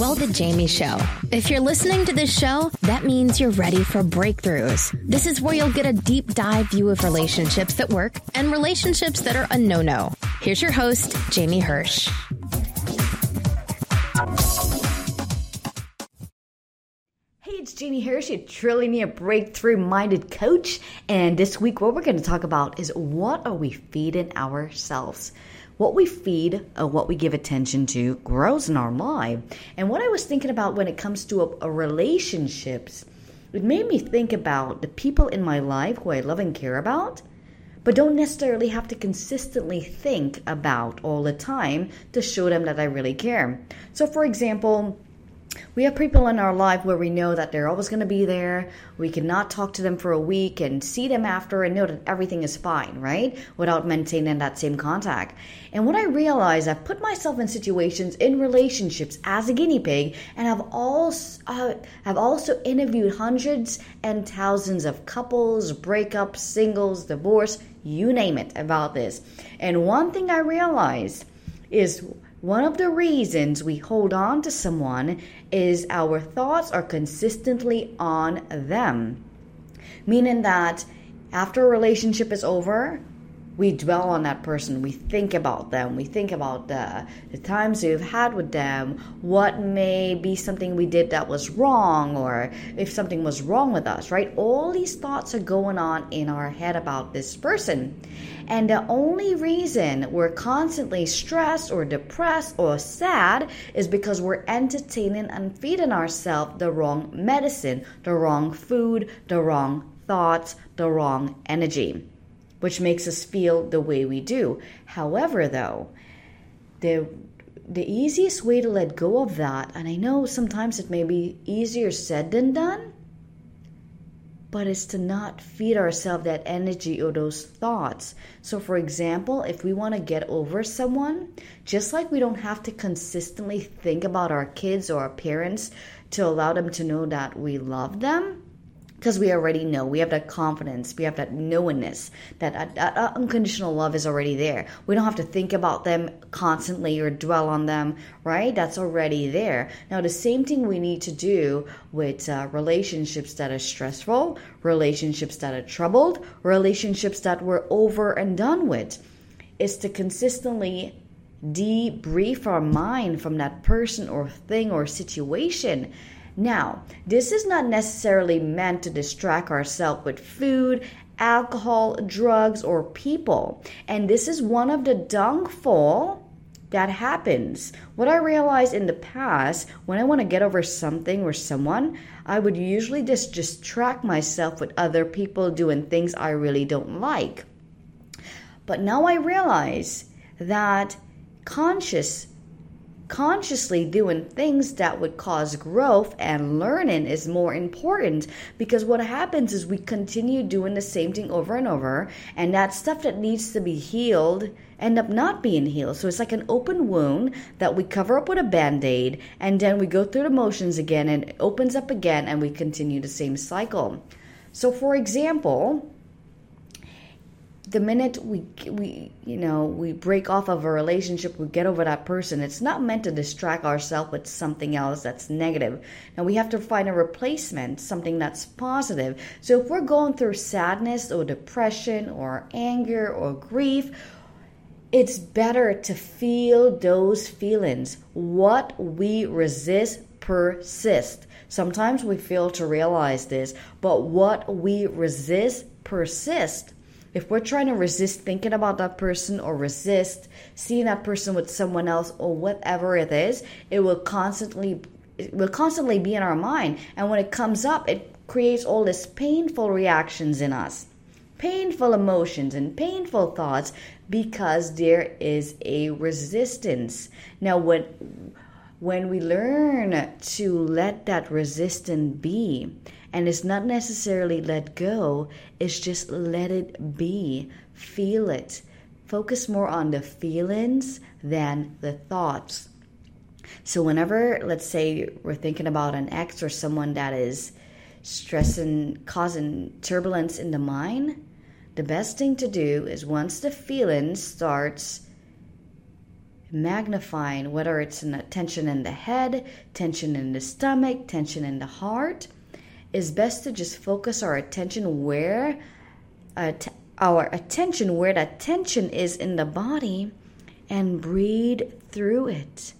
Well, The Jamie Show. If you're listening to this show, that means you're ready for breakthroughs. This is where you'll get a deep dive view of relationships that work and relationships that are a no no. Here's your host, Jamie Hirsch. Hey, it's Jamie Hirsch, your Trillion Breakthrough Minded Coach. And this week, what we're going to talk about is what are we feeding ourselves? What we feed or what we give attention to grows in our mind. And what I was thinking about when it comes to a, a relationships, it made me think about the people in my life who I love and care about, but don't necessarily have to consistently think about all the time to show them that I really care. So, for example, we have people in our life where we know that they're always going to be there. We cannot talk to them for a week and see them after and know that everything is fine, right? Without maintaining that same contact. And what I realize, I've put myself in situations in relationships as a guinea pig, and I've also uh, have also interviewed hundreds and thousands of couples, breakups, singles, divorce, you name it, about this. And one thing I realized is one of the reasons we hold on to someone is our thoughts are consistently on them. Meaning that after a relationship is over, we dwell on that person. We think about them. We think about the, the times we've had with them. What may be something we did that was wrong or if something was wrong with us right? All these thoughts are going on in our head about this person. And the only reason we're constantly stressed or depressed or sad is because we're entertaining and feeding ourselves the wrong medicine the wrong food the wrong thoughts the wrong energy which makes us feel the way we do. However, though, the the easiest way to let go of that, and I know sometimes it may be easier said than done, but it's to not feed ourselves that energy or those thoughts. So, for example, if we want to get over someone, just like we don't have to consistently think about our kids or our parents to allow them to know that we love them, because we already know. We have that confidence. We have that knowingness that, that, that, unconditional love is already there. We don't have to think about them constantly or dwell on them right? That's already there. Now the same thing we need to do with uh, relationships that are stressful relationships that are troubled relationships that we're over and done with is to consistently debrief our mind from that person or thing or situation now, this is not necessarily meant to distract ourselves with food, alcohol, drugs, or people. And this is one of the downfall that happens. What I realized in the past, when I want to get over something or someone, I would usually just distract myself with other people doing things I really don't like. But now I realize that conscious consciously doing things that would cause growth and learning is more important because what happens is we continue doing the same thing over and over and that stuff that needs to be healed end up not being healed. So it's like an open wound that we cover up with a band-aid and then we go through the motions again and it opens up again and we continue the same cycle. So for example the minute we we you know we break off of a relationship we get over that person it's not meant to distract ourselves with something else that's negative. Now we have to find a replacement something that's positive. So if we're going through sadness or depression or anger or grief it's better to feel those feelings. What we resist persist sometimes we fail to realize this but what we resist persist if we're trying to resist thinking about that person or resist seeing that person with someone else or whatever it is, it will constantly it will constantly be in our mind. And when it comes up, it creates all this painful reactions in us. Painful emotions and painful thoughts because there is a resistance. Now when when we learn to let that resistance be, and it's not necessarily let go, it's just let it be. Feel it. Focus more on the feelings than the thoughts. So, whenever, let's say, we're thinking about an ex or someone that is stressing, causing turbulence in the mind, the best thing to do is once the feeling starts magnifying, whether it's in tension in the head, tension in the stomach, tension in the heart, is best to just focus our attention where our attention where that tension is in the body and breathe through it.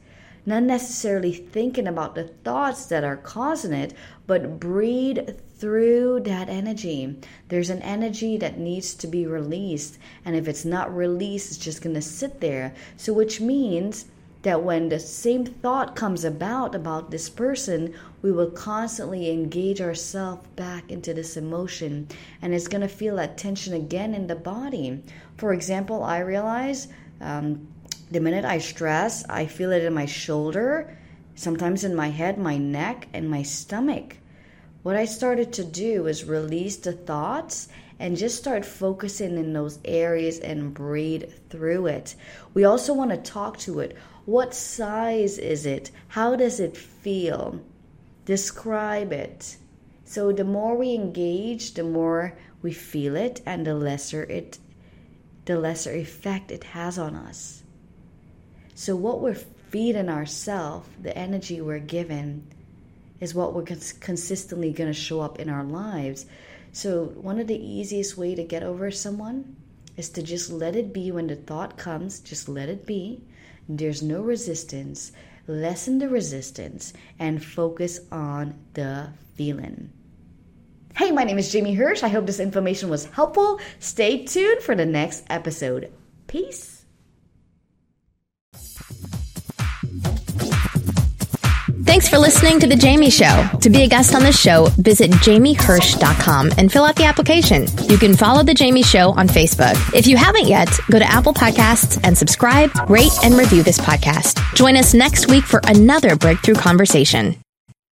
Not necessarily thinking about the thoughts that are causing it, but breathe through that energy. There's an energy that needs to be released. And if it's not released, it's just going to sit there. So, which means that when the same thought comes about about this person, we will constantly engage ourselves back into this emotion and it's going to feel that tension again in the body. For example, I realize um, the minute I stress, I feel it in my shoulder, sometimes in my head, my neck, and my stomach. What I started to do is release the thoughts and just start focusing in those areas and breathe through it. We also want to talk to it. What size is it? How does it feel? Describe it. So the more we engage, the more we feel it and the lesser it the lesser effect it has on us. So what we're feeding ourselves, the energy we're given, is what we're cons- consistently going to show up in our lives. So one of the easiest way to get over someone is to just let it be when the thought comes, just let it be. There's no resistance. Lessen the resistance and focus on the feeling. Hey, my name is Jamie Hirsch. I hope this information was helpful. Stay tuned for the next episode. Peace. Thanks for listening to The Jamie Show. To be a guest on the show, visit jamiehirsch.com and fill out the application. You can follow The Jamie Show on Facebook. If you haven't yet, go to Apple Podcasts and subscribe, rate, and review this podcast. Join us next week for another breakthrough conversation.